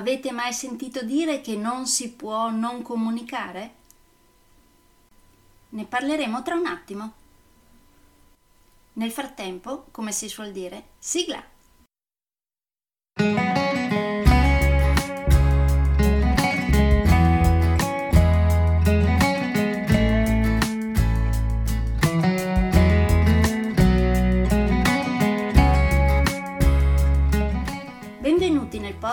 Avete mai sentito dire che non si può non comunicare? Ne parleremo tra un attimo. Nel frattempo, come si suol dire, sigla!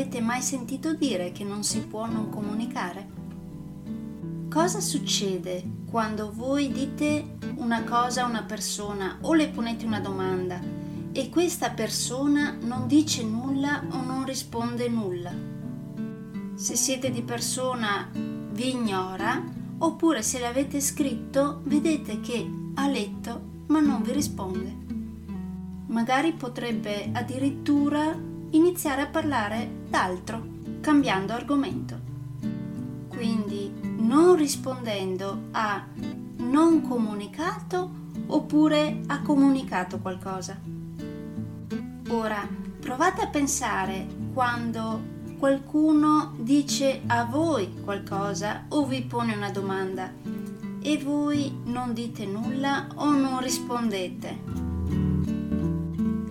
Avete mai sentito dire che non si può non comunicare? Cosa succede quando voi dite una cosa a una persona o le ponete una domanda e questa persona non dice nulla o non risponde nulla? Se siete di persona vi ignora oppure se l'avete scritto vedete che ha letto ma non vi risponde. Magari potrebbe addirittura iniziare a parlare d'altro, cambiando argomento. Quindi non rispondendo a non comunicato oppure ha comunicato qualcosa. Ora provate a pensare quando qualcuno dice a voi qualcosa o vi pone una domanda e voi non dite nulla o non rispondete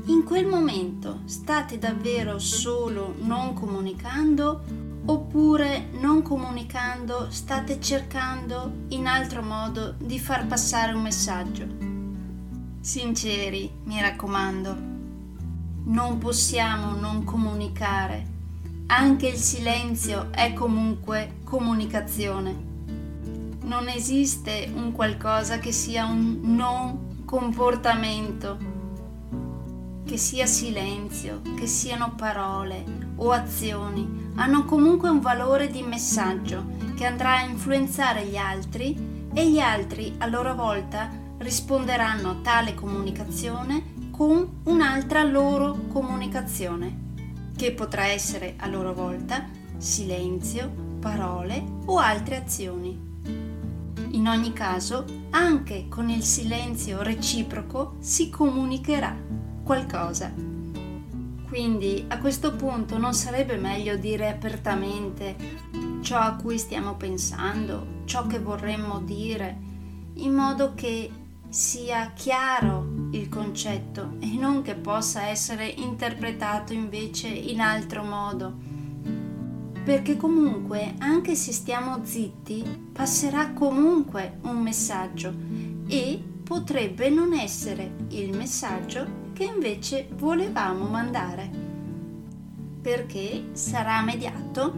in quel momento state davvero solo non comunicando oppure non comunicando state cercando in altro modo di far passare un messaggio? Sinceri, mi raccomando, non possiamo non comunicare. Anche il silenzio è comunque comunicazione. Non esiste un qualcosa che sia un non comportamento che sia silenzio, che siano parole o azioni, hanno comunque un valore di messaggio che andrà a influenzare gli altri e gli altri a loro volta risponderanno a tale comunicazione con un'altra loro comunicazione, che potrà essere a loro volta silenzio, parole o altre azioni. In ogni caso, anche con il silenzio reciproco si comunicherà qualcosa. Quindi a questo punto non sarebbe meglio dire apertamente ciò a cui stiamo pensando, ciò che vorremmo dire, in modo che sia chiaro il concetto e non che possa essere interpretato invece in altro modo. Perché comunque, anche se stiamo zitti, passerà comunque un messaggio e potrebbe non essere il messaggio che invece volevamo mandare, perché sarà mediato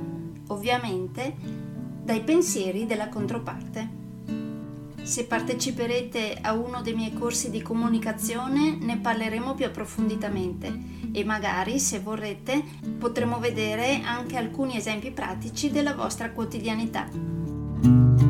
ovviamente dai pensieri della controparte. Se parteciperete a uno dei miei corsi di comunicazione ne parleremo più approfonditamente e magari se vorrete potremo vedere anche alcuni esempi pratici della vostra quotidianità.